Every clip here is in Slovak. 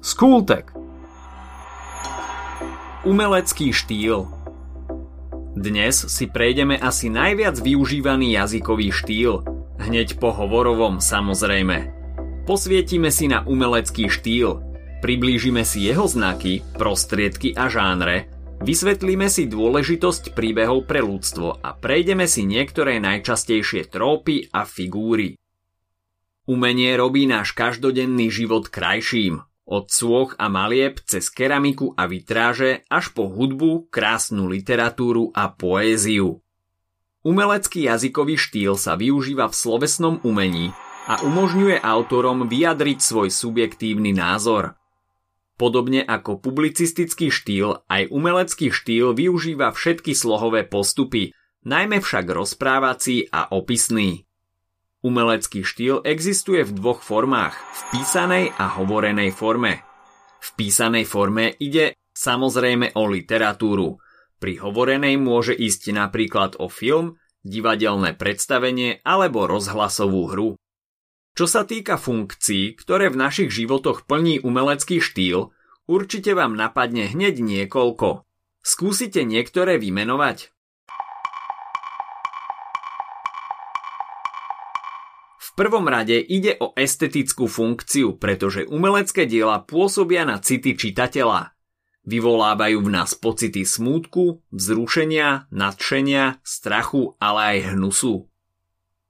Skultek. Umelecký štýl. Dnes si prejdeme asi najviac využívaný jazykový štýl, hneď po hovorovom samozrejme. Posvietime si na umelecký štýl, priblížime si jeho znaky, prostriedky a žánre, vysvetlíme si dôležitosť príbehov pre ľudstvo a prejdeme si niektoré najčastejšie trópy a figúry. Umenie robí náš každodenný život krajším, od côch a malieb cez keramiku a vitráže až po hudbu, krásnu literatúru a poéziu. Umelecký jazykový štýl sa využíva v slovesnom umení a umožňuje autorom vyjadriť svoj subjektívny názor. Podobne ako publicistický štýl, aj umelecký štýl využíva všetky slohové postupy, najmä však rozprávací a opisný. Umelecký štýl existuje v dvoch formách, v písanej a hovorenej forme. V písanej forme ide samozrejme o literatúru. Pri hovorenej môže ísť napríklad o film, divadelné predstavenie alebo rozhlasovú hru. Čo sa týka funkcií, ktoré v našich životoch plní umelecký štýl, určite vám napadne hneď niekoľko. Skúsite niektoré vymenovať? Prvom rade ide o estetickú funkciu, pretože umelecké diela pôsobia na city čitateľa. Vyvolávajú v nás pocity smútku, vzrušenia, nadšenia, strachu, ale aj hnusu.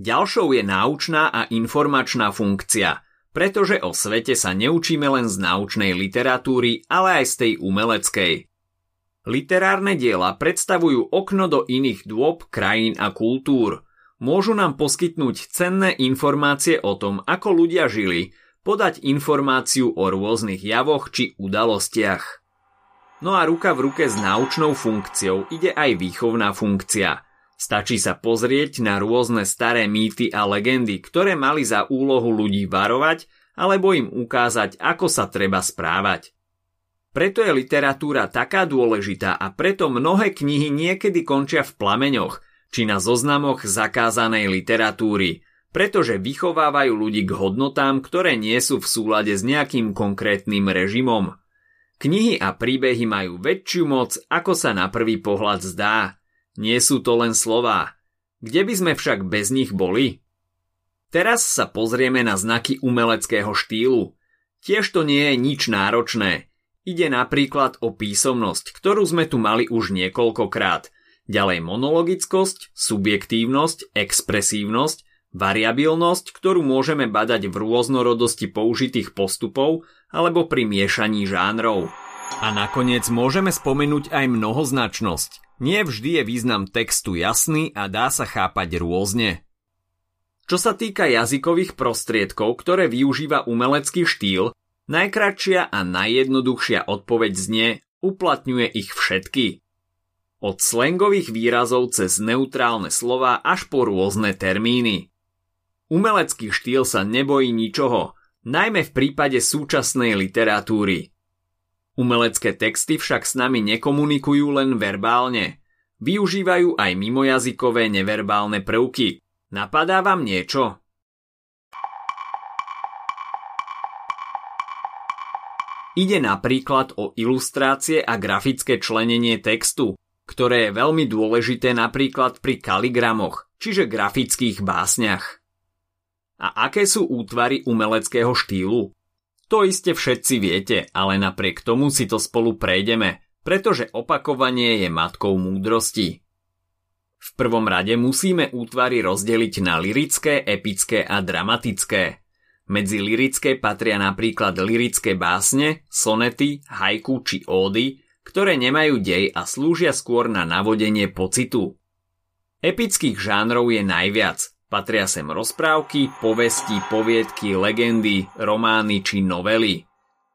Ďalšou je náučná a informačná funkcia, pretože o svete sa neučíme len z náučnej literatúry, ale aj z tej umeleckej. Literárne diela predstavujú okno do iných dôb, krajín a kultúr – môžu nám poskytnúť cenné informácie o tom, ako ľudia žili, podať informáciu o rôznych javoch či udalostiach. No a ruka v ruke s náučnou funkciou ide aj výchovná funkcia. Stačí sa pozrieť na rôzne staré mýty a legendy, ktoré mali za úlohu ľudí varovať alebo im ukázať, ako sa treba správať. Preto je literatúra taká dôležitá a preto mnohé knihy niekedy končia v plameňoch, či na zoznamoch zakázanej literatúry, pretože vychovávajú ľudí k hodnotám, ktoré nie sú v súlade s nejakým konkrétnym režimom. Knihy a príbehy majú väčšiu moc, ako sa na prvý pohľad zdá. Nie sú to len slová. Kde by sme však bez nich boli? Teraz sa pozrieme na znaky umeleckého štýlu. Tiež to nie je nič náročné. Ide napríklad o písomnosť, ktorú sme tu mali už niekoľkokrát – Ďalej monologickosť, subjektívnosť, expresívnosť, variabilnosť, ktorú môžeme badať v rôznorodosti použitých postupov alebo pri miešaní žánrov. A nakoniec môžeme spomenúť aj mnohoznačnosť. Nie vždy je význam textu jasný a dá sa chápať rôzne. Čo sa týka jazykových prostriedkov, ktoré využíva umelecký štýl, najkratšia a najjednoduchšia odpoveď znie uplatňuje ich všetky. Od slangových výrazov cez neutrálne slova až po rôzne termíny. Umelecký štýl sa nebojí ničoho, najmä v prípade súčasnej literatúry. Umelecké texty však s nami nekomunikujú len verbálne. Využívajú aj mimojazykové neverbálne prvky. Napadá vám niečo? Ide napríklad o ilustrácie a grafické členenie textu, ktoré je veľmi dôležité napríklad pri kaligramoch, čiže grafických básniach. A aké sú útvary umeleckého štýlu? To iste všetci viete, ale napriek tomu si to spolu prejdeme, pretože opakovanie je matkou múdrosti. V prvom rade musíme útvary rozdeliť na lirické, epické a dramatické. Medzi lirické patria napríklad lirické básne, sonety, hajku či ódy, ktoré nemajú dej a slúžia skôr na navodenie pocitu. Epických žánrov je najviac. Patria sem rozprávky, povesti, poviedky, legendy, romány či novely.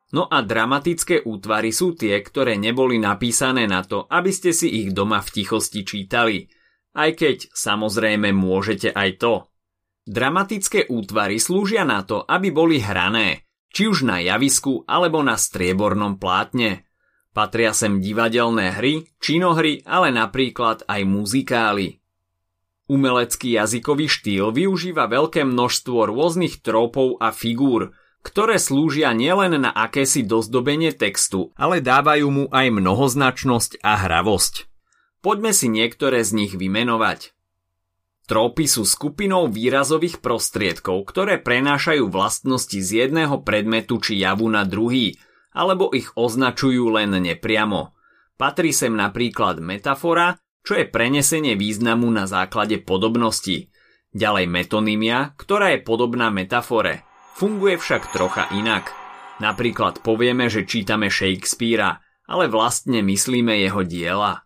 No a dramatické útvary sú tie, ktoré neboli napísané na to, aby ste si ich doma v tichosti čítali. Aj keď samozrejme môžete aj to. Dramatické útvary slúžia na to, aby boli hrané, či už na javisku alebo na striebornom plátne. Patria sem divadelné hry, činohry, ale napríklad aj muzikály. Umelecký jazykový štýl využíva veľké množstvo rôznych trópov a figúr, ktoré slúžia nielen na akési dozdobenie textu, ale dávajú mu aj mnohoznačnosť a hravosť. Poďme si niektoré z nich vymenovať. Trópy sú skupinou výrazových prostriedkov, ktoré prenášajú vlastnosti z jedného predmetu či javu na druhý, alebo ich označujú len nepriamo. Patrí sem napríklad metafora, čo je prenesenie významu na základe podobnosti. Ďalej metonymia, ktorá je podobná metafore. Funguje však trocha inak. Napríklad povieme, že čítame Shakespearea, ale vlastne myslíme jeho diela.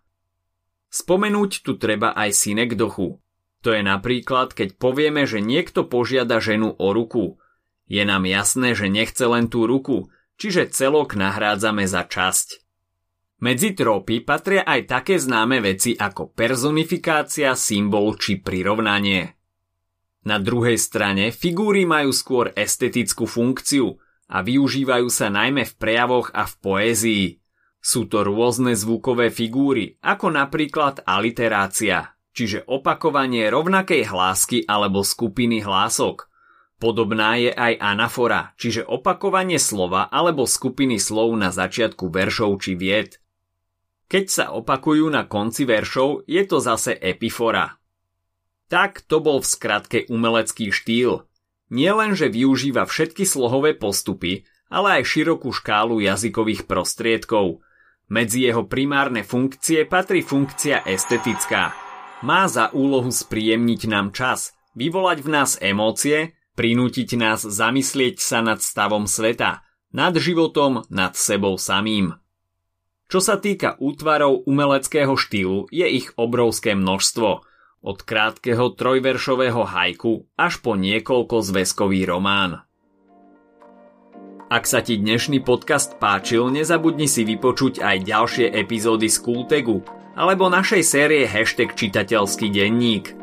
Spomenúť tu treba aj synekdochu, to je napríklad, keď povieme, že niekto požiada ženu o ruku. Je nám jasné, že nechce len tú ruku, čiže celok nahrádzame za časť. Medzi trópy patria aj také známe veci ako personifikácia, symbol či prirovnanie. Na druhej strane figúry majú skôr estetickú funkciu a využívajú sa najmä v prejavoch a v poézii. Sú to rôzne zvukové figúry, ako napríklad aliterácia, čiže opakovanie rovnakej hlásky alebo skupiny hlások. Podobná je aj anafora, čiže opakovanie slova alebo skupiny slov na začiatku veršov či vied. Keď sa opakujú na konci veršov, je to zase epifora. Tak to bol v skratke umelecký štýl. Nie len, že využíva všetky slohové postupy, ale aj širokú škálu jazykových prostriedkov. Medzi jeho primárne funkcie patrí funkcia estetická – má za úlohu spríjemniť nám čas, vyvolať v nás emócie, prinútiť nás zamyslieť sa nad stavom sveta, nad životom, nad sebou samým. Čo sa týka útvarov umeleckého štýlu, je ich obrovské množstvo, od krátkeho trojveršového hajku až po niekoľko zväzkový román. Ak sa ti dnešný podcast páčil, nezabudni si vypočuť aj ďalšie epizódy z Kultegu, alebo našej série hashtag čitateľský denník.